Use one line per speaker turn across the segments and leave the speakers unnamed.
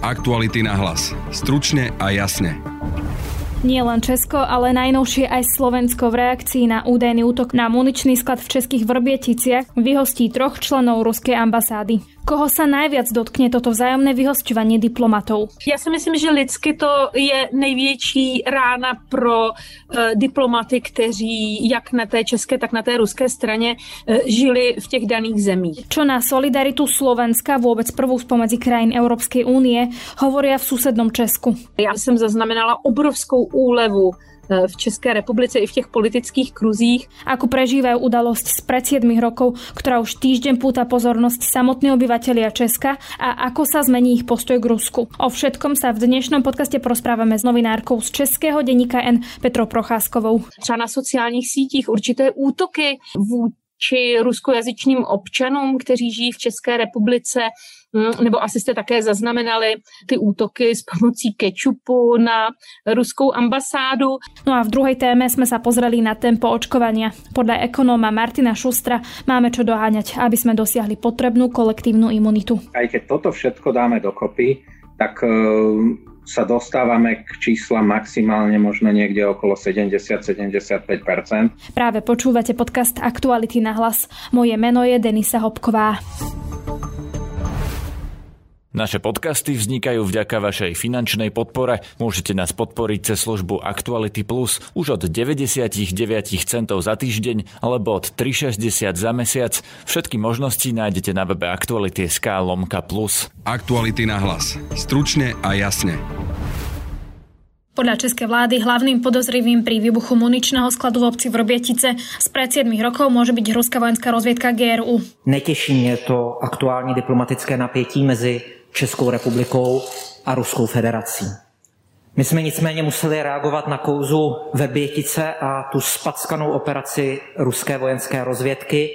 Aktuality na hlas. Stručne a jasne.
Nie len Česko, ale najnovšie aj Slovensko v reakcii na údajný útok na muničný sklad v českých Vrběticiach vyhostí troch členov ruskej ambasády. Koho sa najviac dotkne toto vzájomné vyhosťovanie diplomatov?
Já si myslím, že lidsky to je největší rána pro uh, diplomaty, kteří jak na té české, tak na té ruské straně uh, žili v těch daných zemích.
Čo na solidaritu Slovenska, vôbec prvou spomedzi krajín Európskej únie, hovoria v susednom Česku.
Já jsem zaznamenala obrovskou úlevu eh, v České republice i v těch politických kruzích.
Ako prežívajú udalosť z pred 7 rokov, ktorá už týždeň púta pozornosť samotní obyvatelia Česka a ako sa zmení ich postoj k Rusku. O všetkom sa v dnešnom podcaste porozprávame s novinárkou z Českého denníka N Petrou Procházkovou.
Třeba na sociálních sítích určité útoky vůči ruskojazyčným občanům, kteří žijí v České republice, nebo asi jste také zaznamenali ty útoky s pomocí kečupu na ruskou ambasádu.
No a v druhej téme sme sa pozreli na tempo očkovania. Podľa ekonóma Martina Šustra máme čo doháňať, aby sme dosiahli potrebnú kolektívnu imunitu.
Aj keď toto všetko dáme dokopy, tak e, sa dostávame k číslam maximálne možno niekde okolo 70-75%.
Práve počúvate podcast Aktuality na hlas. Moje meno je Denisa Hopková.
Naše podcasty vznikajú vďaka vašej finančnej podpore. Môžete nás podporiť cez službu Actuality Plus už od 99 centov za týždeň alebo od 3,60 za mesiac. Všetky možnosti nájdete na webe Actuality.sk lomka plus.
Aktuality na hlas. Stručne a jasne.
Podľa českej vlády hlavným podozrivým pri výbuchu muničného skladu v obci Vrbietice spred 7 rokov môže byť ruská vojenská rozviedka GRU.
Netěší mě to aktuální diplomatické napětí mezi Českou republikou a Ruskou federací. My jsme nicméně museli reagovat na kouzu Verbětice a tu spackanou operaci ruské vojenské rozvědky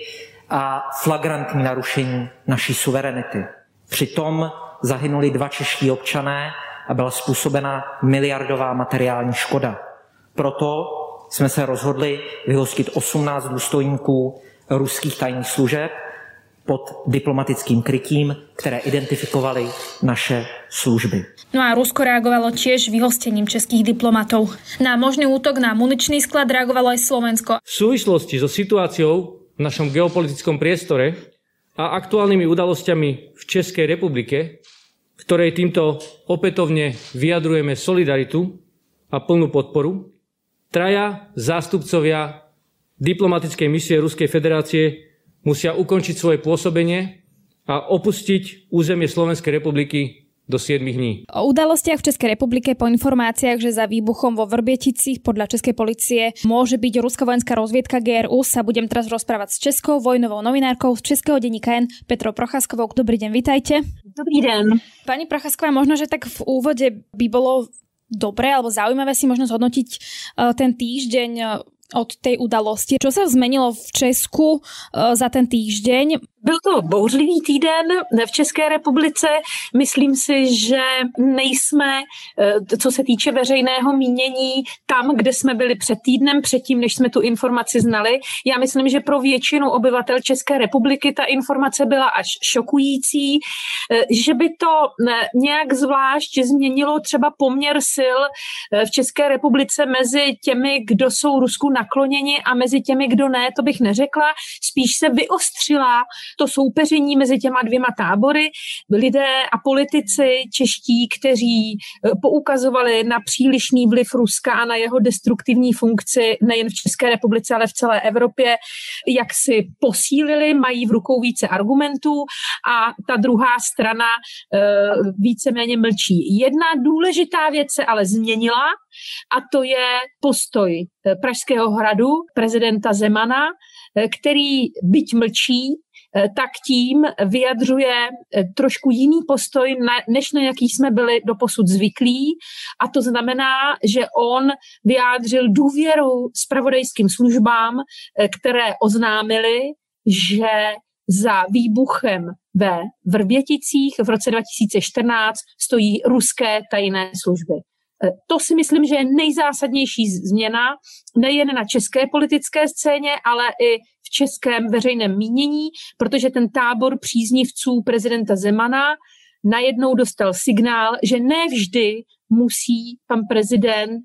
a flagrantní narušení naší suverenity. Přitom zahynuli dva čeští občané a byla způsobena miliardová materiální škoda. Proto jsme se rozhodli vyhostit 18 důstojníků ruských tajných služeb pod diplomatickým krytím, které identifikovali naše služby.
No a Rusko reagovalo tiež vyhostením českých diplomatov. Na možný útok na muničný sklad reagovalo aj Slovensko.
V súvislosti so situáciou v našom geopolitickom priestore a aktuálnymi udalosťami v Českej republike, ktorej týmto opätovne vyjadrujeme solidaritu a plnú podporu, traja zástupcovia diplomatickej misie Ruskej federácie musia ukončiť svoje pôsobenie a opustiť územie Slovenskej republiky do 7 dní.
O udalostiach v Českej republike po informáciách, že za výbuchom vo Vrbietici podľa Českej policie môže byť ruská vojenská rozviedka GRU, sa budem teraz rozprávať s českou vojnovou novinárkou z Českého denníka N Petrou Procházkovou. Dobrý deň, vitajte.
Dobrý den.
Pani Procházková, možno, že tak v úvode by bolo dobré alebo zaujímavé si možno zhodnotiť uh, ten týždeň uh, od tej udalosti. Čo sa zmenilo v Česku uh, za ten týždeň?
Byl to bouřlivý týden v České republice. Myslím si, že nejsme, eh, co se týče veřejného mínění, tam, kde jsme byli před týdnem, předtím, než jsme tu informaci znali. Já myslím, že pro většinu obyvatel České republiky ta informace byla až šokující, eh, že by to eh, nějak zvlášť změnilo třeba poměr sil v České republice mezi těmi, kdo jsou Rusku nakloněni a mezi těmi, kdo ne, to bych neřekla. Spíš se vyostřila to soupeření mezi těma dvěma tábory, lidé a politici čeští, kteří eh, poukazovali na přílišný vliv Ruska a na jeho destruktivní funkci nejen v České republice, ale v celé Evropě, jak si posílili, mají v rukou více argumentů a ta druhá strana eh, víceméně mlčí. Jedna důležitá věc se ale změnila a to je postoj eh, Pražského hradu prezidenta Zemana, který byť mlčí, tak tím vyjadřuje eh, trošku jiný postoj, než na jaký jsme byli doposud zvyklí. A to znamená, že on vyjádřil důvěru spravodajským službám, eh, které oznámili, že za výbuchem ve Vrběticích v roce 2014 stojí ruské tajné služby. To si myslím, že je nejzásadnější změna nejen na české politické scéně, ale i českém veřejném mínění, protože ten tábor příznivců prezidenta Zemana najednou dostal signál, že nevždy musí pan prezident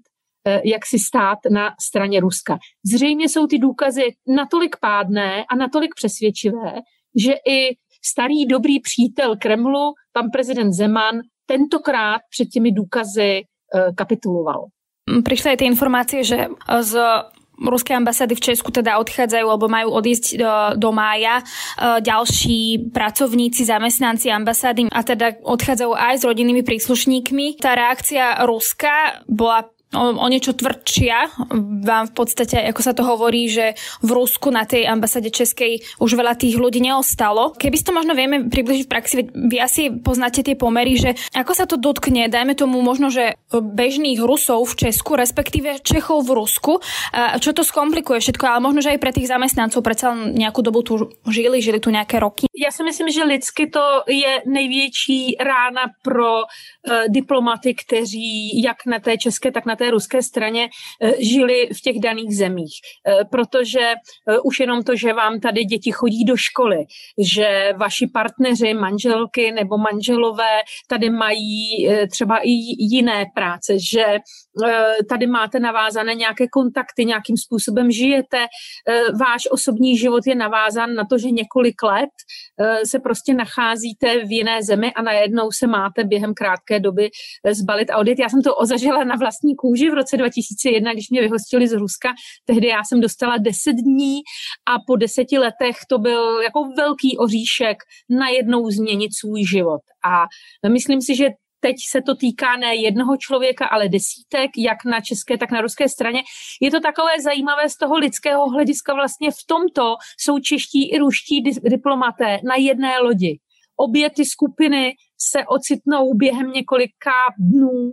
eh, jak si stát na straně Ruska. Zřejmě jsou ty důkazy natolik pádné a natolik přesvědčivé, že i starý dobrý přítel Kremlu, pan prezident Zeman, tentokrát před těmi důkazy eh, kapituloval.
Prišli aj tie informácie, že z ruské ambasády v Česku teda odchádzajú alebo majú odísť do, do mája e, ďalší pracovníci, zamestnanci ambasády a teda odchádzajú aj s rodinnými príslušníkmi. Tá reakcia Ruska bola o, o niečo tvrdšia. Vám v podstate, ako sa to hovorí, že v Rusku na tej ambasáde Českej už veľa tých ľudí neostalo. Keby to možno vieme približiť v praxi, vy asi poznáte tie pomery, že ako sa to dotkne, dajme tomu možno, že bežných Rusov v Česku, respektíve Čechov v Rusku, čo to skomplikuje všetko, ale možno, že aj pre tých zamestnancov predsa nejakú dobu tu žili, žili tu nejaké roky.
Já si myslím, že lidsky to je největší rána pro uh, diplomaty, kteří jak na té české, tak na té ruské straně eh, žili v těch daných zemích. Eh, protože eh, už jenom to, že vám tady děti chodí do školy, že vaši partneři, manželky nebo manželové tady mají třeba i jiné práce, že tady máte navázané nějaké kontakty, nějakým způsobem žijete, váš osobní život je navázán na to, že několik let se prostě nacházíte v jiné zemi a najednou se máte během krátké doby zbalit a odjet. Já jsem to ozažila na vlastní kůži v roce 2001, když mě vyhostili z Ruska. Tehdy já jsem dostala 10 dní a po deseti letech to byl jako velký oříšek najednou změnit svůj život. A myslím si, že teď se to týká ne jednoho člověka, ale desítek, jak na české, tak na ruské straně. Je to takové zajímavé z toho lidského hlediska vlastně v tomto jsou čeští i ruští diplomaté na jedné lodi. Obě ty skupiny se ocitnou během několika dnů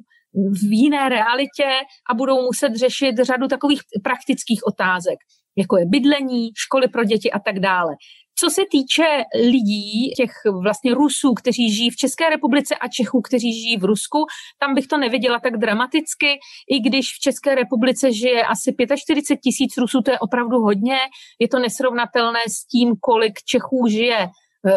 v jiné realitě a budou muset řešit řadu takových praktických otázek, jako je bydlení, školy pro děti a tak dále. Co se týče lidí, těch vlastně Rusů, kteří žijí v České republice a Čechů, kteří žijí v Rusku, tam bych to neviděla tak dramaticky, i když v České republice žije asi 45 tisíc Rusů, to je opravdu hodně, je to nesrovnatelné s tím, kolik Čechů žije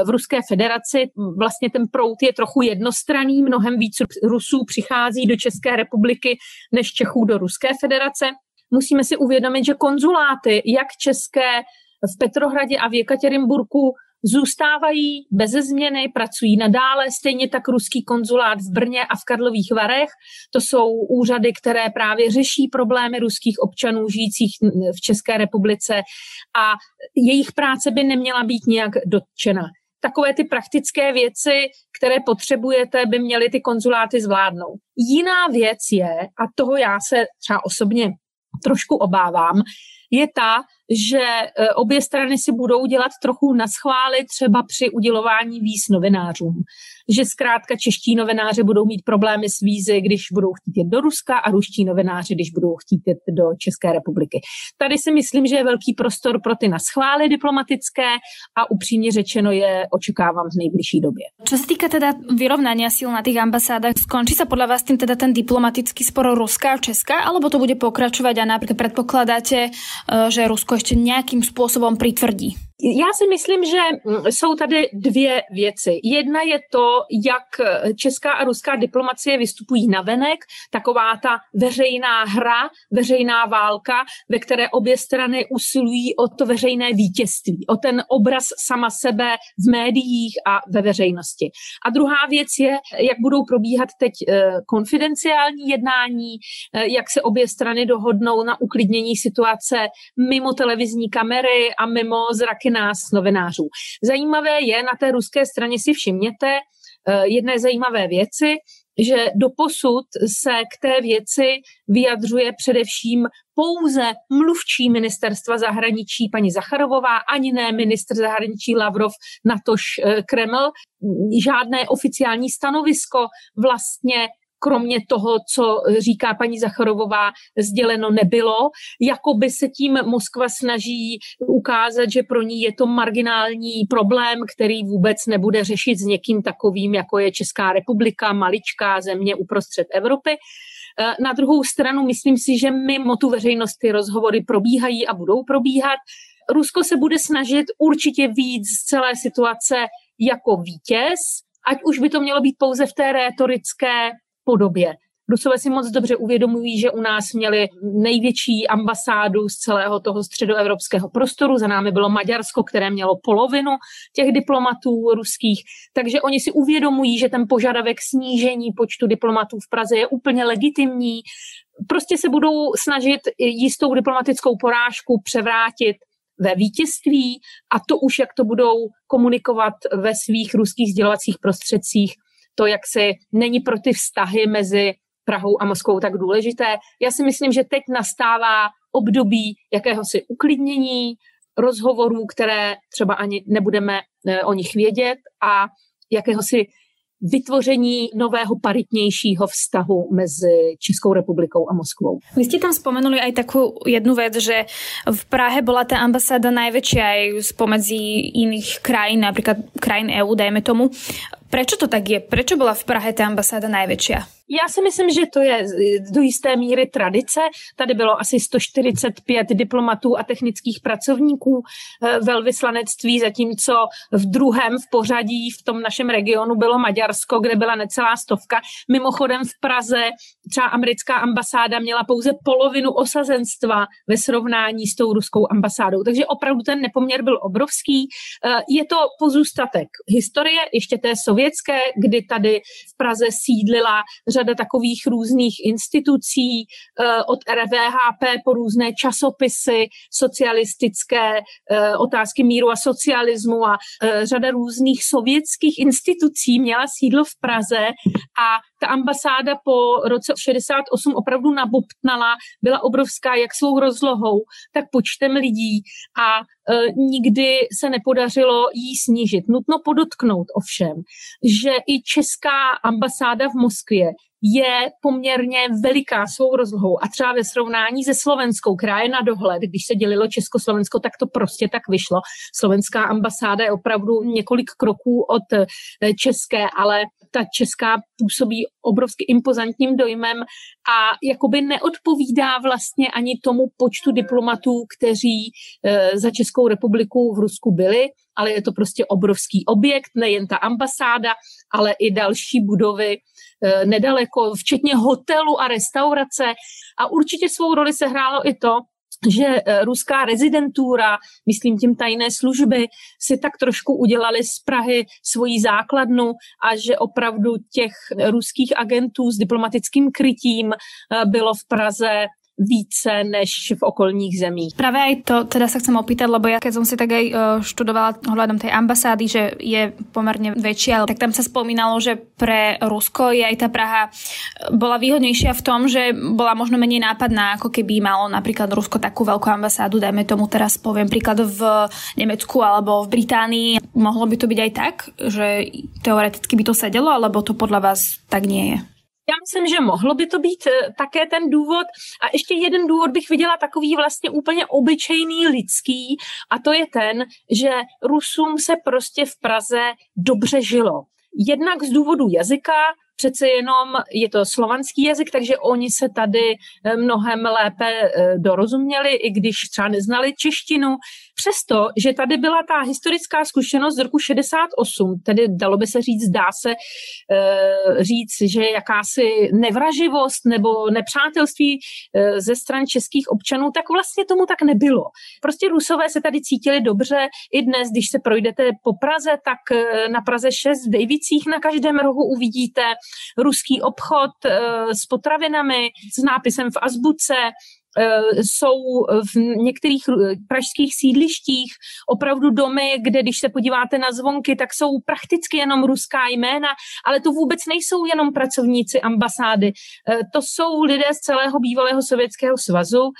v Ruské federaci. Vlastně ten prout je trochu jednostranný, mnohem víc Rusů přichází do České republiky než Čechů do Ruské federace. Musíme si uvědomit, že konzuláty, jak české v Petrohradě a v Jekatěrinburku, zůstávají bez změny, pracují nadále, stejně tak ruský konzulát v Brně a v Karlových Varech. To jsou úřady, které právě řeší problémy ruských občanů žijících v České republice a jejich práce by neměla být nějak dotčena takové ty praktické věci, které potřebujete, by měly ty konzuláty zvládnout. Jiná věc je, a toho já se třeba osobně trošku obávám, je ta, že e, obě strany si budou dělat trochu naschvály třeba při udělování víz novinářům. Že zkrátka čeští novináři budou mít problémy s vízy, když budou chtít jít do Ruska a ruští novináři, když budou chtít jít do České republiky. Tady si myslím, že je velký prostor pro ty naschvály diplomatické a upřímně řečeno je očekávám v nejbližší době.
Co se týká teda vyrovnání sil na těch ambasádách, skončí se podle vás tím teda ten diplomatický spor Ruska a Česka, alebo to bude pokračovat a například předpokládáte, e, že Rusko ještě nějakým způsobem přitvrdí?
Já si myslím, že mm, jsou tady dvě věci. Jedna je to, jak česká a ruská diplomacie vystupují na venek, taková ta veřejná hra, veřejná válka, ve které obě strany usilují o to veřejné vítězství, o ten obraz sama sebe v médiích a ve veřejnosti. A druhá věc je, jak budou probíhat teď eh, konfidenciální jednání, eh, jak se obě strany dohodnou na uklidnění situace mimo televizní kamery a mimo zraky nás, novinářů. Zajímavé je, na té ruské straně si všimněte eh, jedné zajímavé věci, že doposud se k té věci vyjadřuje především pouze mluvčí ministerstva zahraničí paní Zacharovová, ani ne ministr zahraničí Lavrov, natož eh, Kreml. Žádné oficiální stanovisko vlastně kromě toho, co říká paní Zacharovová, sděleno nebylo. Jakoby se tím Moskva snaží ukázat, že pro ní je to marginální problém, který vůbec nebude řešit s někým takovým, jako je Česká republika, maličká země uprostřed Evropy. Eh, na druhou stranu myslím si, že mimo tu veřejnost ty rozhovory probíhají a budou probíhat. Rusko se bude snažit určitě víc z celé situace jako vítěz, ať už by to mělo být pouze v té rétorické podobě. Rusové si moc dobře uvědomují, že u nás měli největší ambasádu z celého toho středoevropského prostoru. Za námi bylo Maďarsko, které mělo polovinu těch diplomatů ruských. Takže oni si uvědomují, že ten požadavek snížení počtu diplomatů v Praze je úplně legitimní. Prostě se budou snažit jistou diplomatickou porážku převrátit ve vítězství a to už, jak to budou komunikovat ve svých ruských sdělovacích prostředcích, to, jak se není pro ty vztahy mezi Prahou a Moskvou tak důležité. Já si myslím, že teď nastává období jakéhosi uklidnění, rozhovorů, které třeba ani nebudeme eh, o nich vědět a jakéhosi vytvoření nového paritnějšího vztahu mezi Českou republikou a Moskvou.
Vy jste tam spomenuli aj takú jednu vec, že v Prahe bola ta ambasáda najväčšia aj spomedzi iných krajín, napríklad krajín EU, dajme tomu. Prečo to tak je? Prečo bola v Prahe ta ambasáda najväčšia?
Já si myslím, že to je do jisté míry tradice. Tady bylo asi 145 diplomatů a technických pracovníků eh, velvyslanectví, zatímco v druhém v pořadí v tom našem regionu bylo Maďarsko, kde byla necelá stovka. Mimochodem v Praze třeba americká ambasáda měla pouze polovinu osazenstva ve srovnání s tou ruskou ambasádou. Takže opravdu ten nepoměr byl obrovský. Eh, je to pozůstatek historie, ještě té sovětské, kdy tady v Praze sídlila řada takových různých institucí, eh, od RVHP po různé časopisy socialistické, eh, otázky míru a socialismu a eh, řada různých sovětských institucí měla sídlo v Praze a ta ambasáda po roce 68 opravdu nabobtnala, byla obrovská jak svou rozlohou, tak počtem lidí a nikdy se nepodařilo jí snížit. Nutno podotknout ovšem, že i česká ambasáda v Moskvě je poměrně veliká svou rozlohou a třeba ve srovnání se slovenskou, která je na dohled, když se dělilo Československo, tak to prostě tak vyšlo. Slovenská ambasáda je opravdu několik kroků od e, české, ale ta česká působí obrovsky impozantním dojmem a jakoby neodpovídá vlastně ani tomu počtu diplomatů, kteří e, za Českou republiku v Rusku byli, ale je to prostě obrovský objekt, nejen ta ambasáda, ale i další budovy e, nedaleko, včetně hotelu a restaurace. A určitě svou roli se hrálo i to, že eh, ruská rezidentura, myslím tím tajné služby, si tak trošku udělali z Prahy svoji základnu a že opravdu těch ruských agentů s diplomatickým krytím eh, bylo v Praze více než v okolních zemích.
Právě aj to teda sa chcem opýtať, lebo ja keď som si tak aj uh, študovala ohľadom tej ambasády, že je pomerne väčšia, tak tam sa spomínalo, že pre Rusko je aj tá Praha uh, bola výhodnejšia v tom, že bola možno menej nápadná, ako keby malo napríklad Rusko takú veľkú ambasádu, dajme tomu teraz poviem príklad v Nemecku alebo v Británii. Mohlo by to byť aj tak, že teoreticky by to sedelo, alebo to podľa vás tak nie je?
Já myslím, že mohlo by to být eh, také ten důvod. A ještě jeden důvod bych viděla takový vlastně úplně obyčejný lidský a to je ten, že Rusům se prostě v Praze dobře žilo. Jednak z důvodu jazyka, přece jenom je to slovanský jazyk, takže oni se tady eh, mnohem lépe eh, dorozuměli, i když třeba neznali češtinu. Přesto, že tady byla ta historická zkušenost z roku 68, tedy dalo by se říct, dá se eh, říct, že jakási nevraživost nebo nepřátelství ze stran českých občanů, tak vlastně tomu tak nebylo. Prostě Rusové se tady cítili dobře. I dnes, když se projdete po Praze, tak na Praze 6 v Dejvicích na každém rohu uvidíte ruský obchod eh, s potravinami s nápisem v azbuce, jsou v některých pražských sídlištích opravdu domy, kde když se podíváte na zvonky, tak jsou prakticky jenom ruská jména, ale to vůbec nejsou jenom pracovníci ambasády. Eh, to jsou lidé z celého bývalého Sovětského svazu,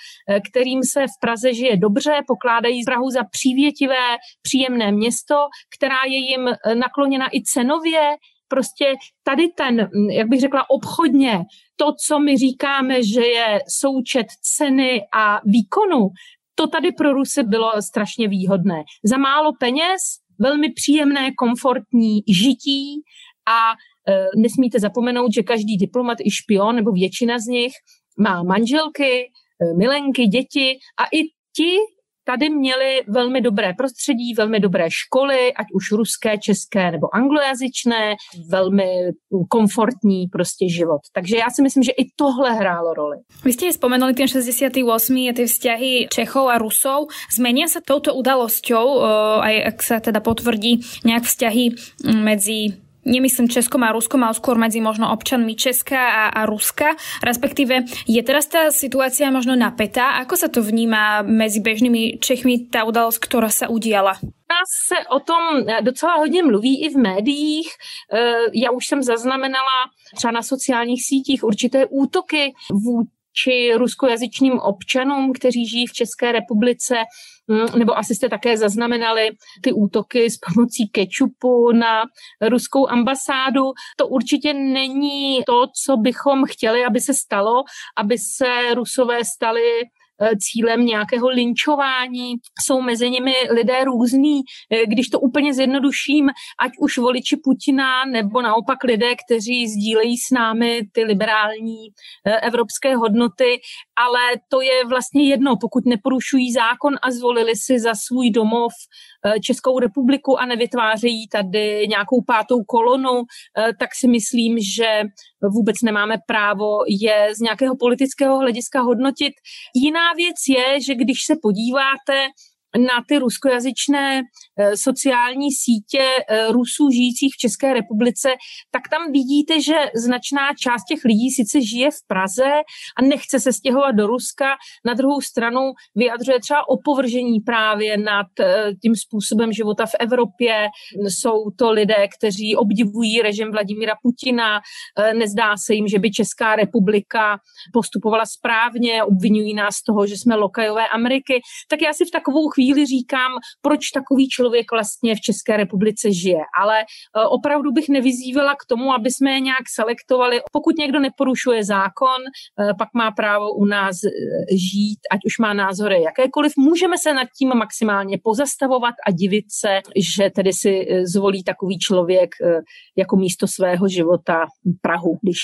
kterým se v Praze žije dobře, pokládají Prahu za přívětivé, příjemné město, která je jim nakloněna i cenově, prostě tady ten, jak bych řekla, obchodně, to, co my říkáme, že je součet ceny a výkonu, to tady pro Rusy bylo strašně výhodné. Za málo peněz, velmi příjemné, komfortní žití a e, nesmíte zapomenout, že každý diplomat i špion, nebo většina z nich, má manželky, e, milenky, děti a i ti tady měli velmi dobré prostředí, velmi dobré školy, ať už ruské, české nebo anglojazyčné, velmi komfortní prostě život. Takže já si myslím, že i tohle hrálo roli.
Vy jste spomenuli ten 68. a ty vzťahy Čechov a Rusov. Zmenia se touto udalosťou, aj ak sa teda potvrdí nejak vzťahy medzi nemyslím Českom a Ruskom, ale skôr medzi možno občanmi Česka a, a Ruska. Respektíve, je teraz tá situácia možno napätá? Ako sa to vníma mezi bežnými Čechmi tá udalosť, ktorá sa udiala?
nás se o tom docela hodně mluví i v médiích. Eh, já už jsem zaznamenala třeba na sociálních sítích určité útoky či ruskojazyčným občanům, kteří žijí v České republice, mm, nebo asi jste také zaznamenali ty útoky s pomocí kečupu na ruskou ambasádu. To určitě není to, co bychom chtěli, aby se stalo, aby se rusové stali cílem nějakého linčování. Jsou mezi nimi lidé různý. Eh, když to úplně zjednoduším, ať už voliči Putina nebo naopak lidé, kteří sdílejí s námi ty liberální eh, evropské hodnoty, ale to je vlastně jedno, pokud neporušují zákon a zvolili si za svůj domov Českou republiku a nevytvářejí tady nějakou pátou kolonu, tak si myslím, že vůbec nemáme právo je z nějakého politického hlediska hodnotit. Jiná věc je, že když se podíváte na ty ruskojazyčné eh, sociální sítě eh, Rusů žijících v České republice, tak tam vidíte, že značná část těch lidí sice žije v Praze a nechce se stěhovat do Ruska, na druhou stranu vyjadřuje třeba opovržení právě nad eh, tím způsobem života v Evropě. Jsou to lidé, kteří obdivují režim Vladimíra Putina, nezdá se jim, že by Česká republika postupovala správně, obvinují nás z toho, že jsme lokajové Ameriky. Tak já si v takovou chvíli chvíli říkám, proč takový člověk vlastně v České republice žije. Ale e, opravdu bych nevyzývala k tomu, aby jsme je nějak selektovali. Pokud někdo neporušuje zákon, e, pak má právo u nás e, žít, ať už má názory jakékoliv. Můžeme se nad tím maximálně pozastavovat a divit se, že tedy si zvolí takový člověk jako místo svého života Prahu, když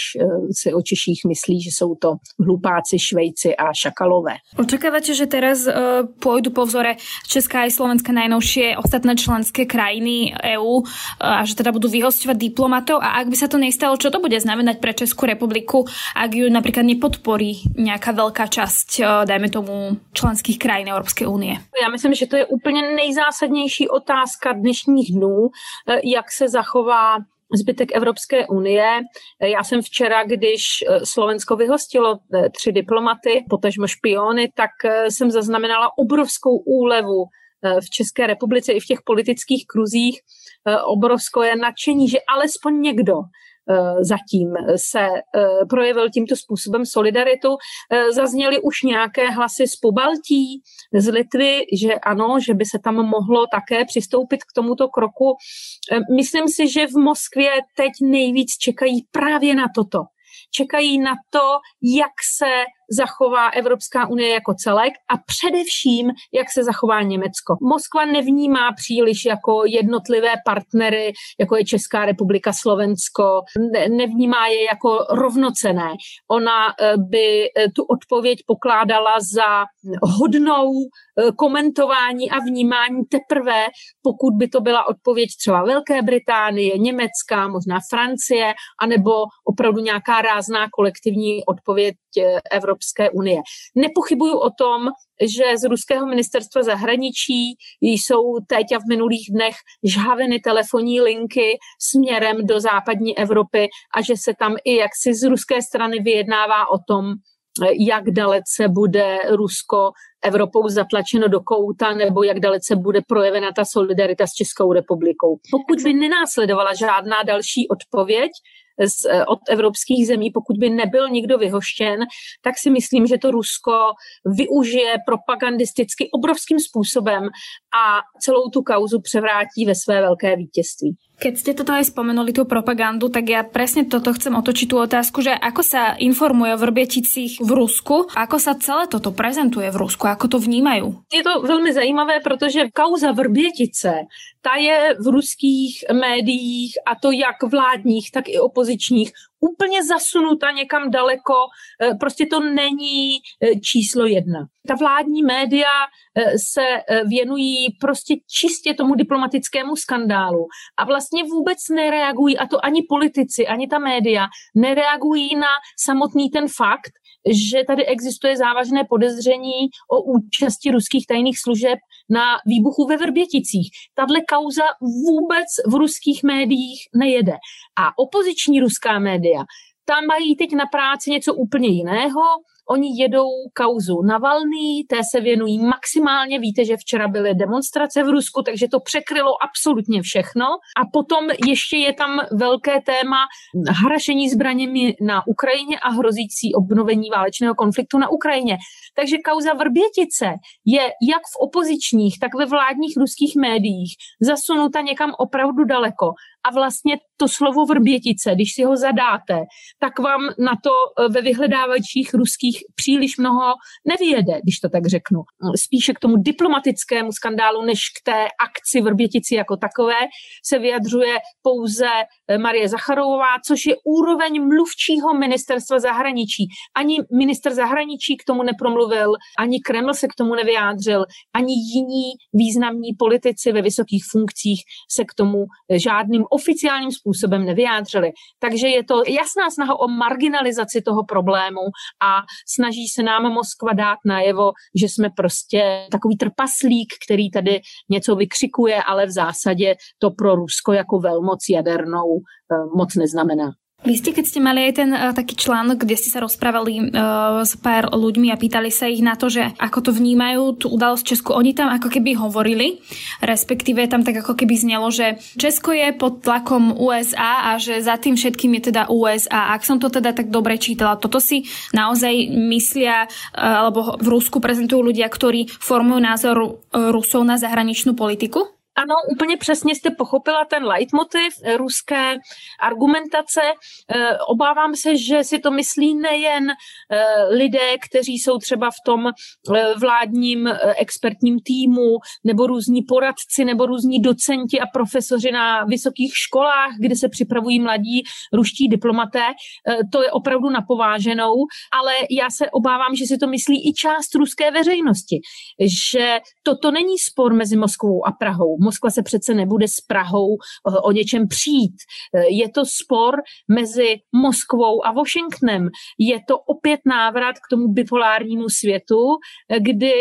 si o Češích myslí, že jsou to hlupáci, Švejci a šakalové.
Očekáváte, že teraz uh, pôjdu po vzore Česká aj Slovenska najnovšie ostatné členské krajiny EÚ a že teda budú vyhostovať diplomatov a ak by sa to nestalo, čo to bude znamenať pre Českú republiku, ak ju napríklad nepodporí nejaká veľká časť, e, dajme tomu, členských krajín Európskej únie?
Já myslím, že to je úplně nejzásadnější otázka dnešních dnů, e, jak se zachová zbytek Evropské unie. Já jsem včera, když eh, Slovensko vyhostilo eh, tři diplomaty, potažmo špiony, tak eh, jsem zaznamenala obrovskou úlevu v České republice i v těch politických kruzích. Obrovské nadšení, že alespoň někdo zatím se eh, projevil tímto způsobem solidaritu. Eh, zazněly už nějaké hlasy z Pobaltí, z Litvy, že ano, že by se tam mohlo také přistoupit k tomuto kroku. Myslím si, že v Moskvě teď nejvíc čekají právě na toto. Čekají na to, jak se zachová Evropská unie jako celek a především, jak se zachová Německo. Moskva nevnímá příliš jako jednotlivé partnery, jako je Česká republika, Slovensko, ne, nevnímá je jako rovnocené. Ona eh, by eh, tu odpověď pokládala za hodnou eh, komentování a vnímání teprve, pokud by to byla odpověď třeba Velké Británie, Německa, možná Francie, anebo opravdu nějaká rázná kolektivní odpověď Evropské Evropské unie. Nepochybuju o tom, že z ruského ministerstva zahraničí jsou teď a v minulých dnech žhaveny telefonní linky směrem do západní Evropy a že se tam i jaksi z ruské strany vyjednává o tom, jak dalece bude Rusko Evropou zatlačeno do kouta, nebo jak dalece bude projevena ta solidarita s Českou republikou. Pokud by nenásledovala žádná další odpověď, z, eh, od evropských zemí, pokud by nebyl nikdo vyhoštěn, tak si myslím, že to Rusko využije propagandisticky obrovským způsobem a celou tu kauzu převrátí ve své velké vítězství.
Keď ste toto aj spomenuli, tú propagandu, tak ja presne toto chcem otočiť tú otázku, že ako sa informuje o Vrběticích v Rusku, ako sa celé toto prezentuje v Rusku, ako to vnímajú?
Je to velmi zajímavé, protože kauza Vrbětice, ta je v ruských médiích, a to jak vládních, tak i opozičních, úplně zasunuta někam daleko, eh, prostě to není eh, číslo jedna. Ta vládní média eh, se věnují prostě čistě tomu diplomatickému skandálu a vlastně vůbec nereagují, a to ani politici, ani ta média, nereagují na samotný ten fakt, že tady existuje závažné podezření o účasti ruských tajných služeb na výbuchu ve Vrběticích. Tahle kauza vůbec v ruských médiích nejede. A opoziční ruská média, tam mají teď na práci něco úplně jiného, Oni jedou kauzu Navalný, té se věnují maximálně. Víte, že včera byly demonstrace v Rusku, takže to překrylo absolutně všechno. A potom ještě je tam velké téma hrašení zbraněmi na Ukrajině a hrozící obnovení válečného konfliktu na Ukrajině. Takže kauza Vrbětice je jak v opozičních, tak ve vládních ruských médiích zasunuta někam opravdu daleko a vlastně to slovo vrbětice, když si ho zadáte, tak vám na to e, ve vyhledávačích ruských příliš mnoho nevyjede, když to tak řeknu. Spíše k tomu diplomatickému skandálu, než k té akci vrbětici jako takové, se vyjadřuje pouze e, Marie Zacharová, což je úroveň mluvčího ministerstva zahraničí. Ani minister zahraničí k tomu nepromluvil, ani Kreml se k tomu nevyjádřil, ani jiní významní politici ve vysokých funkcích se k tomu e, žádným oficiálním způsobem nevyjádřili. Takže je to jasná snaha o marginalizaci toho problému a snaží se nám Moskva dát najevo, že jsme prostě takový trpaslík, který tady něco vykřikuje, ale v zásadě to pro Rusko jako velmoc jadernou eh, moc neznamená.
Vy ste, keď ste mali aj ten uh, taký článok, kde ste sa rozprávali uh, s pár ľuďmi a pýtali sa ich na to, že ako to vnímajú, tú udalosť Česku, oni tam ako keby hovorili, respektíve tam tak ako keby znelo, že Česko je pod tlakom USA a že za tým všetkým je teda USA. Ak som to teda tak dobre čítala, toto si naozaj myslia, uh, alebo v Rusku prezentujú ľudia, ktorí formujú názor Rusov na zahraničnú politiku?
Ano, úplně přesně jste pochopila ten leitmotiv eh, ruské argumentace. Eh, obávám se, že si to myslí nejen eh, lidé, kteří jsou třeba v tom vládním expertním týmu, nebo různí poradci, nebo různí docenti a profesoři na vysokých školách, kde se připravují mladí ruští diplomaté. To je opravdu napováženou, ale já se obávám, že si to myslí i část ruské veřejnosti, že toto není spor mezi Moskvou a Prahou Moskva se přece nebude s Prahou eh, o něčem přijít. Eh, je to spor mezi Moskvou a Washingtonem. Je to opět návrat k tomu bipolárnímu světu, eh, kdy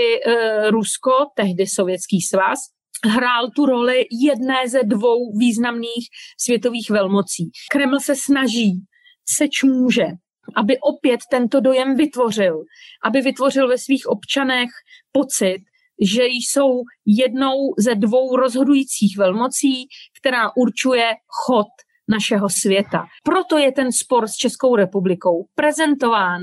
Rusko, tehdy Sovětský svaz, hrál tu roli jedné ze dvou významných světových velmocí. Kreml se snaží, seč může, aby opět tento dojem vytvořil, aby vytvořil ve svých občanech pocit, že jsou jednou ze dvou rozhodujících velmocí, která určuje chod našeho světa. Proto je ten spor s Českou republikou prezentován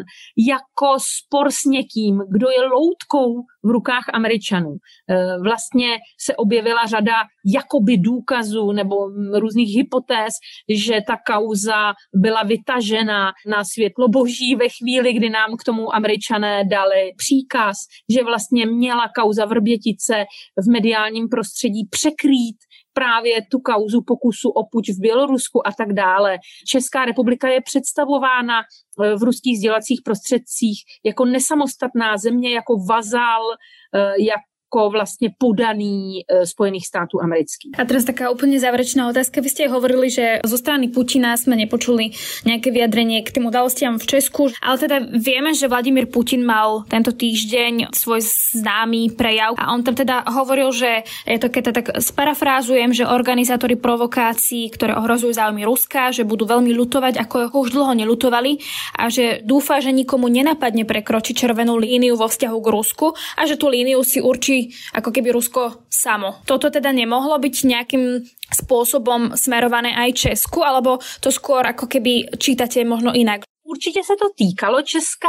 jako spor s někým, kdo je loutkou v rukách Američanů. E, vlastně se objevila řada jakoby důkazů nebo různých hypotéz, že ta kauza byla vytažena na světlo boží ve chvíli, kdy nám k tomu Američané dali příkaz, že vlastně měla kauza Vrbětice v mediálním prostředí překrýt právě tu kauzu pokusu o puč v Bělorusku a tak dále. Česká republika je představována eh, v ruských sdělacích prostředcích jako nesamostatná země, jako vazal, eh, jak ako vlastne podaný e, Spojených států amerických.
A teraz taká úplne záverečná otázka. Vy ste hovorili, že zo strany Putina sme nepočuli nejaké vyjadrenie k tým udalostiam v Česku, ale teda vieme, že Vladimír Putin mal tento týždeň svoj známy prejav a on tam teda hovoril, že je to keď tak sparafrázujem, že organizátori provokácií, ktoré ohrozujú záujmy Ruska, že budú veľmi lutovať, ako už dlho nelutovali a že dúfa, že nikomu nenapadne prekročiť červenú líniu vo vzťahu k Rusku a že tú líniu si určí ako keby Rusko samo. Toto teda nemohlo byť nejakým spôsobom smerované aj Česku, alebo to skôr ako keby čítate možno inak?
Určitě se to týkalo Česka.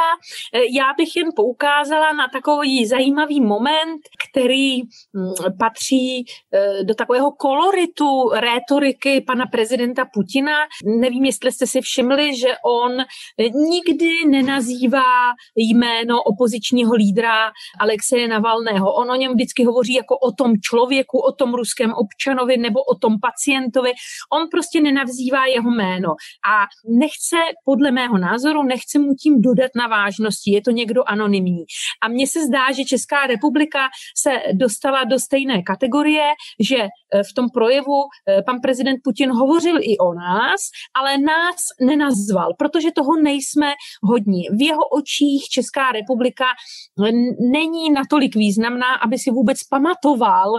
Eh, já bych jen poukázala na takový zajímavý moment, který mm, patří eh, do takového koloritu rétoriky pana prezidenta Putina. Nevím, jestli jste si všimli, že on nikdy nenazývá jméno opozičního lídra Alexeje Navalného. On o něm vždycky hovoří jako o tom člověku, o tom ruském občanovi nebo o tom pacientovi. On prostě nenavzývá jeho jméno a nechce, podle mého názoru, nechce mu tím dodat na vážnosti. Je to někdo anonymní. A mně se zdá, že Česká republika se dostala do stejné kategorie, že eh, v tom projevu eh, pan prezident Putin hovořil i o nás, ale nás nenazval, protože toho nejsme hodní. V jeho očích Česká republika není natolik významná, aby si vůbec pamatoval,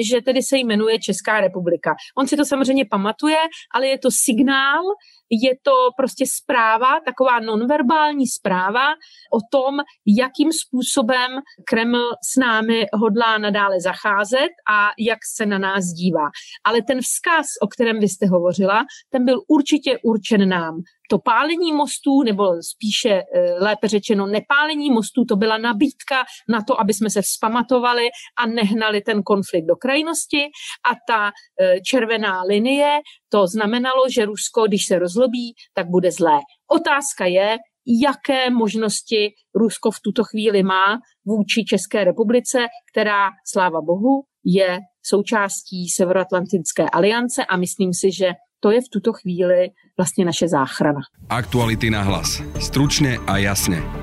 že tedy se jmenuje Česká republika. On si to samozřejmě pamatuje, ale je to signál, je to prostě zpráva, taková nonverbální zpráva o tom, jakým způsobem Kreml s námi hodlá nadále zacházet a jak se na nás dívá. Ale ten vzkaz, o kterém vy jste hovořila, ten byl určitě určen nám to pálení mostů, nebo spíše eh, lépe řečeno nepálení mostů, to byla nabídka na to, aby jsme se vzpamatovali a nehnali ten konflikt do krajnosti a ta eh, červená linie, to znamenalo, že Rusko, když se rozlobí, tak bude zlé. Otázka je, jaké možnosti Rusko v tuto chvíli má vůči České republice, která, sláva Bohu, je součástí Severoatlantické aliance a myslím si, že to je v tuto chvíli vlastně naše záchrana.
Aktuality na hlas. Stručne a jasne.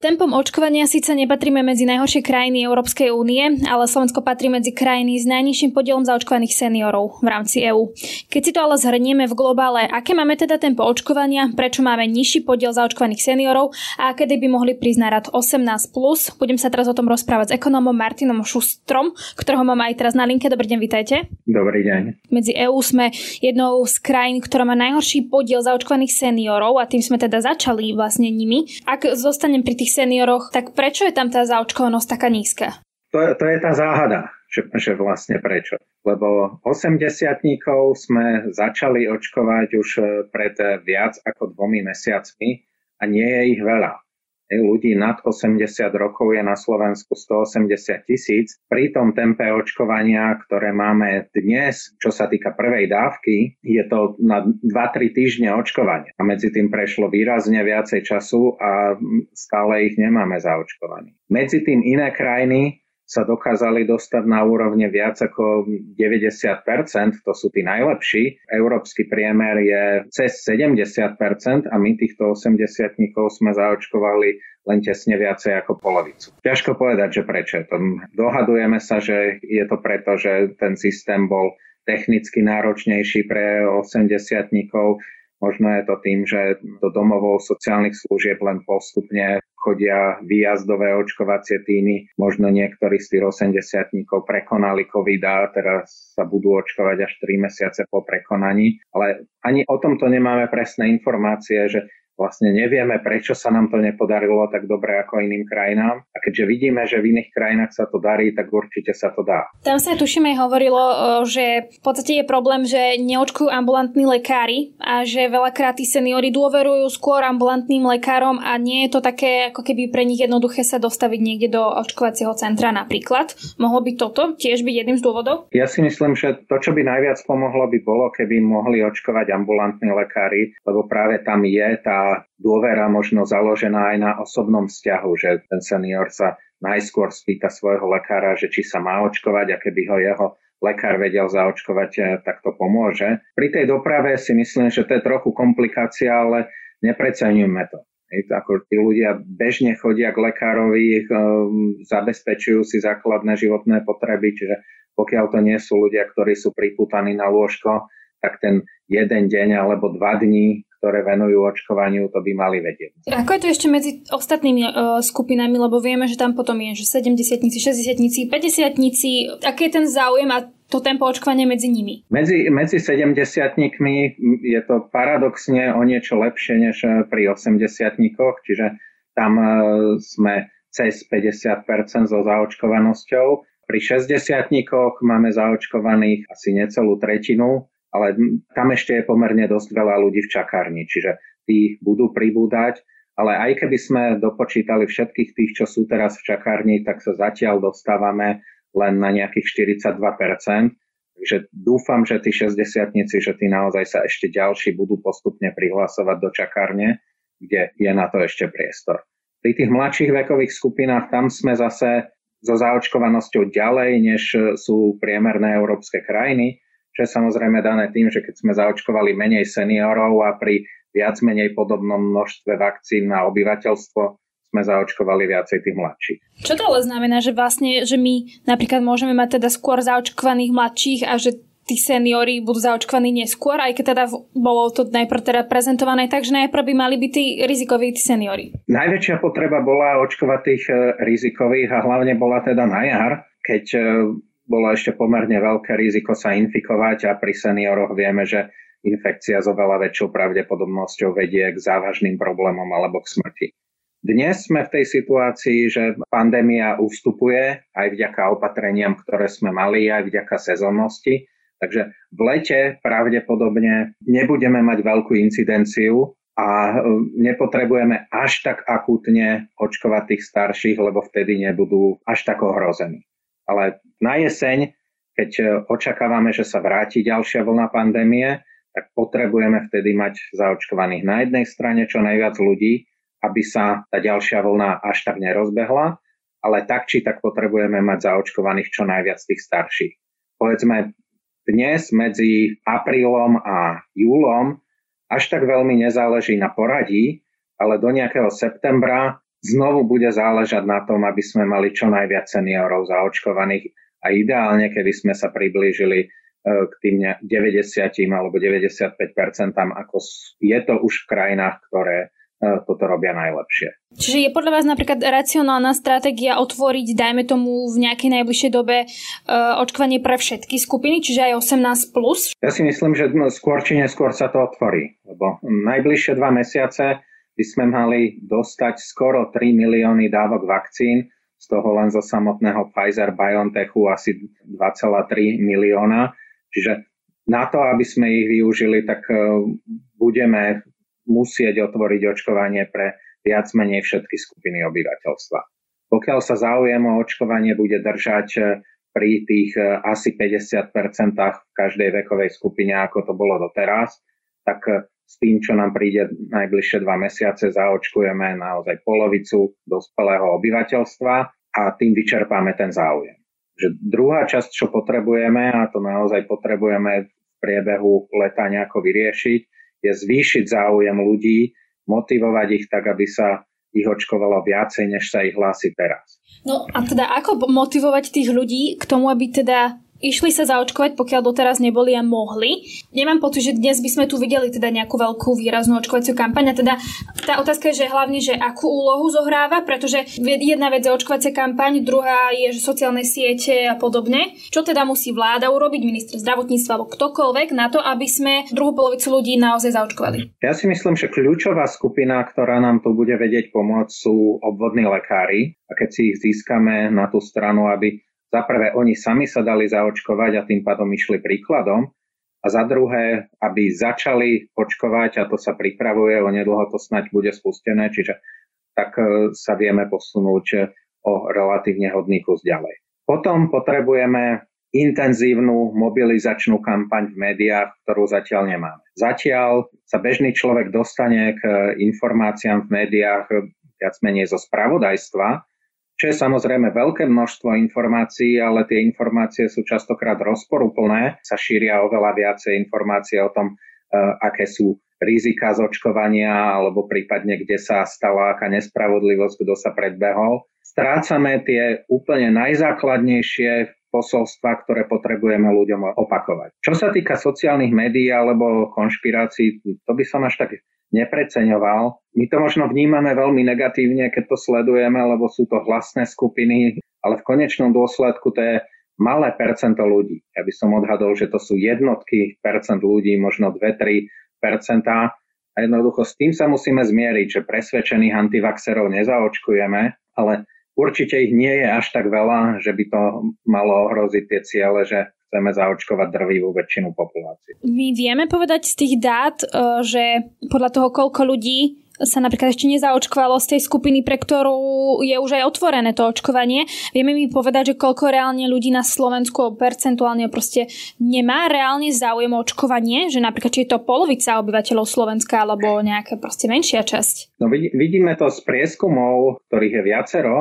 Tempom očkovania síce nepatríme medzi najhoršie krajiny Európskej únie, ale Slovensko patrí medzi krajiny s najnižším podielom zaočkovaných seniorov v rámci EÚ. Keď si to ale zhrnieme v globále, aké máme teda tempo očkovania, prečo máme nižší podiel zaočkovaných seniorov a kedy by mohli prísť na rad 18+. Budem sa teraz o tom rozprávať s ekonomom Martinom Šustrom, ktorého mám aj teraz na linke. Dobrý deň, vitajte.
Dobrý deň.
Medzi EÚ sme jednou z krajín, ktorá má najhorší podiel zaočkovaných seniorov a tým sme teda začali vlastne nimi. Ak zostanem pri tých tých senioroch, tak prečo je tam tá zaočkovanosť taká nízka?
To, to je tá záhada, že, že vlastne prečo. Lebo 80 sme začali očkovať už eh, pred eh, viac ako dvomi mesiacmi a nie je ich veľa ľudí nad 80 rokov je na Slovensku 180 tisíc. Pri tom tempe očkovania, ktoré máme dnes, čo sa týka prvej dávky, je to na 2-3 týždne očkovania. A medzi tým prešlo výrazne viacej času a stále ich nemáme zaočkovaní. Medzi tým iné krajiny sa dokázali dostať na úrovne viac ako 90%, to sú tí najlepší. Európsky priemer je cez 70% a my týchto 80 sme zaočkovali len tesne viacej ako polovicu. Ťažko povedať, že prečo. Dohadujeme sa, že je to preto, že ten systém bol technicky náročnejší pre 80 Možno je to tým, že do domovov sociálnych služieb len postupne chodia výjazdové očkovacie týmy. Možno niektorí z tých 80 prekonali COVID a teraz sa budú očkovať až 3 mesiace po prekonaní. Ale ani o tomto nemáme presné informácie, že vlastne nevieme, prečo sa nám to nepodarilo tak dobre ako iným krajinám. A keďže vidíme, že v iných krajinách sa to darí, tak určite sa to dá.
Tam sa tuším aj hovorilo, že v podstate je problém, že neočkujú ambulantní lekári a že veľakrát tí seniory dôverujú skôr ambulantným lekárom a nie je to také, ako keby pre nich jednoduché sa dostaviť niekde do očkovacieho centra napríklad. Mohlo by toto tiež byť jedným z dôvodov?
Ja si myslím, že to, čo by najviac pomohlo, by bolo, keby mohli očkovať ambulantní lekári, lebo práve tam je tá dôvera možno založená aj na osobnom vzťahu, že ten senior sa najskôr spýta svojho lekára, že či sa má očkovať a keby ho jeho lekár vedel zaočkovať, eh, tak to pomôže. Pri tej doprave si myslím, že to je trochu komplikácia, ale nepreceňujme to. Ako tí ľudia bežne chodia k lekárovi, um, zabezpečujú si základné životné potreby, čiže pokiaľ to nie sú ľudia, ktorí sú priputaní na lôžko, tak ten jeden deň alebo dva dní ktoré venujú očkovaniu, to by mali vedieť.
Ako je to ešte medzi ostatnými uh, skupinami, lebo vieme, že tam potom je, že 70 60 50 aký je ten záujem a to tempo očkovania medzi nimi?
Medzi, medzi 70 je to paradoxne o niečo lepšie než pri 80 čiže tam uh, sme cez 50% so zaočkovanosťou. Pri 60 máme zaočkovaných asi necelú tretinu ale tam ešte je pomerne dosť veľa ľudí v čakárni, čiže tí budú pribúdať, ale aj keby sme dopočítali všetkých tých, čo sú teraz v čakárni, tak sa zatiaľ dostávame len na nejakých 42%. Takže dúfam, že tí 60 že tí naozaj sa ešte ďalší budú postupne prihlasovať do čakárne, kde je na to ešte priestor. Pri tých mladších vekových skupinách tam sme zase so zaočkovanosťou ďalej, než sú priemerné európske krajiny, čo je samozrejme dané tým, že keď sme zaočkovali menej seniorov a pri viac menej podobnom množstve vakcín na obyvateľstvo sme zaočkovali viacej tých mladších.
Čo to ale znamená, že vlastne, že my napríklad môžeme mať teda skôr zaočkovaných mladších a že tí seniori budú zaočkovaní neskôr, aj keď teda bolo to najprv teda prezentované tak, že najprv by mali byť tí rizikoví tí seniori.
Najväčšia potreba bola očkovať tých e, rizikových a hlavne bola teda na jar, keď e, bolo ešte pomerne veľké riziko sa infikovať a pri senioroch vieme, že infekcia s oveľa väčšou pravdepodobnosťou vedie k závažným problémom alebo k smrti. Dnes sme v tej situácii, že pandémia ustupuje aj vďaka opatreniam, ktoré sme mali, aj vďaka sezónnosti. Takže v lete pravdepodobne nebudeme mať veľkú incidenciu a e, nepotrebujeme až tak akútne očkovať tých starších, lebo vtedy nebudú až tak ohrození. Ale na jeseň, keď e, očakávame, že sa vráti ďalšia vlna pandémie, tak potrebujeme vtedy mať zaočkovaných na jednej strane čo najviac ľudí aby sa tá ďalšia vlna až tak nerozbehla, ale tak či tak potrebujeme mať zaočkovaných čo najviac tých starších. Povedzme, dnes medzi aprílom a júlom až tak veľmi nezáleží na poradí, ale do nejakého septembra znovu bude záležať na tom, aby sme mali čo najviac seniorov zaočkovaných a ideálne, keby sme sa priblížili e, k tým 90 alebo 95% ako je to už v krajinách, ktoré E, toto robia najlepšie.
Čiže je podľa vás napríklad racionálna stratégia otvoriť, dajme tomu v nejakej najbližšej dobe uh, očkovanie pre všetky skupiny, čiže aj 18+. Plus?
Ja si myslím, že skôr či neskôr sa to otvorí, lebo najbližšie dva mesiace by sme mali dostať skoro 3 milióny dávok vakcín, z toho len zo samotného Pfizer-BioNTechu asi 2,3 milióna. Čiže na to, aby sme ich využili, tak e, budeme musieť otvoriť očkovanie pre viac menej všetky skupiny obyvateľstva. Pokiaľ sa záujem o očkovanie bude držať eh, pri tých eh, asi 50% v každej vekovej skupine, ako to bolo doteraz, tak s tým, čo nám príde najbližšie dva mesiace, zaočkujeme naozaj polovicu dospelého obyvateľstva a tým vyčerpáme ten záujem. Že druhá časť, čo potrebujeme, a to naozaj potrebujeme v priebehu leta nejako vyriešiť, je zvýšiť záujem ľudí, motivovať ich tak, aby sa ich očkovalo viacej, než sa ich hlási teraz.
No a teda ako motivovať tých ľudí k tomu, aby teda išli sa zaočkovať, pokiaľ doteraz neboli a mohli. Nemám pocit, že dnes by sme tu videli teda nejakú veľkú výraznú očkovaciu kampaň. A teda tá otázka je, že hlavne, že akú úlohu zohráva, pretože jedna vec je očkovacia kampaň, druhá je, že sociálne siete a podobne. Čo teda musí vláda urobiť, minister zdravotníctva alebo ktokoľvek na to, aby sme druhú polovicu ľudí naozaj zaočkovali?
Ja si myslím, že kľúčová skupina, ktorá nám tu bude vedieť pomôcť, sú obvodní lekári. A keď si ich získame na tú stranu, aby za prvé, oni sami sa dali zaočkovať a tým pádom išli príkladom. A za druhé, aby začali očkovať, a to sa pripravuje, onedlho to snať bude spustené, čiže tak e, sa vieme posunúť e, o relatívne hodný kus ďalej. Potom potrebujeme intenzívnu mobilizačnú kampaň v médiách, ktorú zatiaľ nemáme. Zatiaľ sa bežný človek dostane k informáciám v médiách viac menej zo spravodajstva, čo je samozrejme veľké množstvo informácií, ale tie informácie sú častokrát rozporuplné. Sa šíria oveľa viacej informácie o tom, e, aké sú rizika z očkovania alebo prípadne kde sa stala aká nespravodlivosť, kto sa predbehol. Strácame tie úplne najzákladnejšie posolstva, ktoré potrebujeme ľuďom opakovať. Čo sa týka sociálnych médií alebo konšpirácií, to by som až tak nepreceňoval. My to možno vnímame veľmi negatívne, keď to sledujeme, lebo sú to hlasné skupiny, ale v konečnom dôsledku to je malé percento ľudí. Ja by som odhadol, že to sú jednotky percent ľudí, možno 2-3 percentá. A jednoducho s tým sa musíme zmieriť, že presvedčených antivaxerov nezaočkujeme, ale určite ich nie je až tak veľa, že by to malo ohroziť tie ciele, že chceme zaočkovať drvivú väčšinu populácie.
My vieme povedať z tých dát, e, že podľa toho, koľko ľudí sa napríklad ešte nezaočkovalo z tej skupiny, pre ktorú je už aj otvorené to očkovanie. Vieme mi povedať, že koľko reálne ľudí na Slovensku percentuálne proste nemá reálne záujem o očkovanie, že napríklad či je to polovica obyvateľov Slovenska alebo nejaká proste menšia časť.
No vidíme to z prieskumov, ktorých je viacero,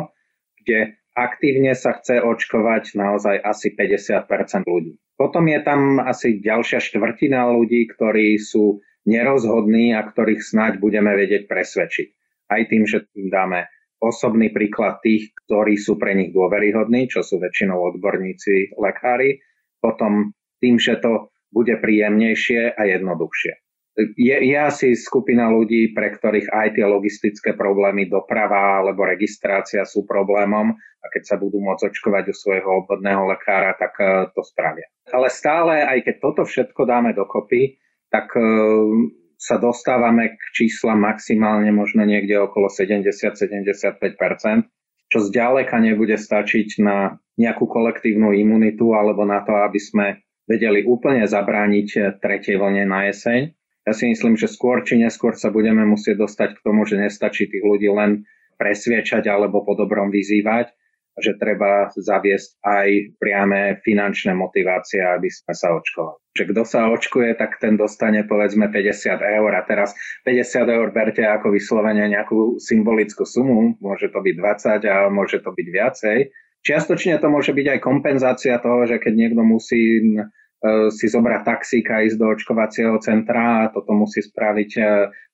kde aktívne sa chce očkovať naozaj asi 50% ľudí. Potom je tam asi ďalšia štvrtina ľudí, ktorí sú nerozhodní a ktorých snáď budeme vedieť presvedčiť. Aj tým, že tým dáme osobný príklad tých, ktorí sú pre nich dôveryhodní, čo sú väčšinou odborníci, lekári, potom tým, že to bude príjemnejšie a jednoduchšie. Je, je asi skupina ľudí, pre ktorých aj tie logistické problémy, doprava alebo registrácia sú problémom a keď sa budú môcť očkovať u svojho obvodného lekára, tak eh, to spravia. Ale stále, aj keď toto všetko dáme dokopy, tak e, sa dostávame k číslam maximálne možno niekde okolo 70-75%, čo zďaleka nebude stačiť na nejakú kolektívnu imunitu alebo na to, aby sme vedeli úplne zabrániť tretej vlne na jeseň. Ja si myslím, že skôr či neskôr sa budeme musieť dostať k tomu, že nestačí tých ľudí len presviečať alebo po dobrom vyzývať, že treba zaviesť aj priame finančné motivácie, aby sme sa očkovali. Že kto sa očkuje, tak ten dostane povedzme 50 eur a teraz 50 eur berte ako vyslovene nejakú symbolickú sumu, môže to byť 20 a môže to byť viacej. Čiastočne to môže byť aj kompenzácia toho, že keď niekto musí si zobrať taxík a ísť do očkovacieho centra a toto musí spraviť e,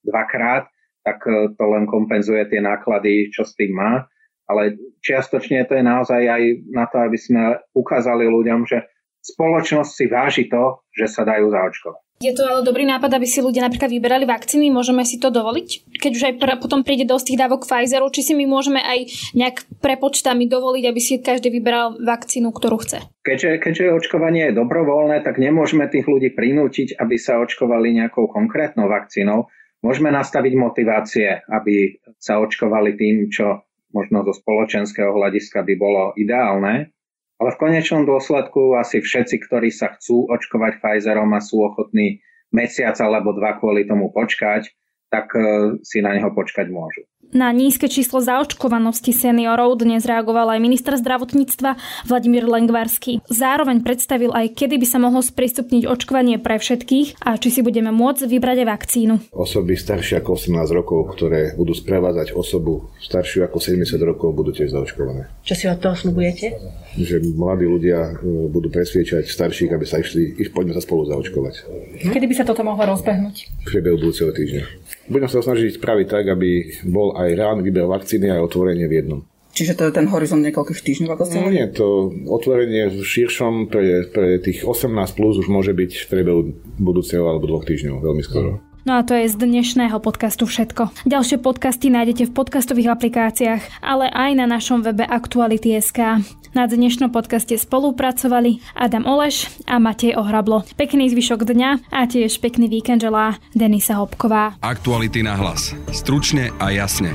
dvakrát, tak e, to len kompenzuje tie náklady, čo s tým má. Ale čiastočne to je naozaj aj na to, aby sme ukázali ľuďom, že spoločnosť si váži to, že sa dajú zaočkovať.
Je to ale dobrý nápad, aby si ľudia napríklad vyberali vakcíny, môžeme si to dovoliť? Keď už aj pr- potom príde dosť tých dávok Pfizeru, či si my môžeme aj nejak prepočtami dovoliť, aby si každý vyberal vakcínu, ktorú chce?
Keďže, keďže očkovanie je dobrovoľné, tak nemôžeme tých ľudí prinútiť, aby sa očkovali nejakou konkrétnou vakcínou. Môžeme nastaviť motivácie, aby sa očkovali tým, čo možno zo spoločenského hľadiska by bolo ideálne, ale v konečnom dôsledku asi všetci, ktorí sa chcú očkovať Pfizerom a sú ochotní mesiac alebo dva kvôli tomu počkať, tak e, si na neho počkať môžu.
Na nízke číslo zaočkovanosti seniorov dnes reagoval aj minister zdravotníctva Vladimír Lengvarský. Zároveň predstavil aj, kedy by sa mohlo sprístupniť očkovanie pre všetkých a či si budeme môcť vybrať aj vakcínu.
Osoby staršie ako 18 rokov, ktoré budú sprevádzať osobu staršiu ako 70 rokov, budú tiež zaočkované.
Čo si od toho slúbujete?
Že mladí ľudia e, budú presviečať starších, aby sa išli, ich poďme sa spolu zaočkovať.
Kedy by sa toto mohlo rozbehnúť?
V priebehu budúceho týždňa. Budem sa snažiť spraviť tak, aby bol aj reálny výber vakcíny a otvorenie v jednom.
Čiže to je ten horizont niekoľkých týždňov, ako ste
No nie, to otvorenie v širšom pre, pre tých 18 plus už môže byť v priebehu budúceho alebo dvoch týždňov, veľmi skoro.
No a to je z dnešného podcastu všetko. Ďalšie podcasty nájdete v podcastových aplikáciách, ale aj na našom webe Aktuality.sk. Na dnešnom podcaste spolupracovali Adam Oleš a Matej Ohrablo. Pekný zvyšok dňa a tiež pekný víkend želá Denisa Hopková.
Aktuality na hlas. Stručne a jasne.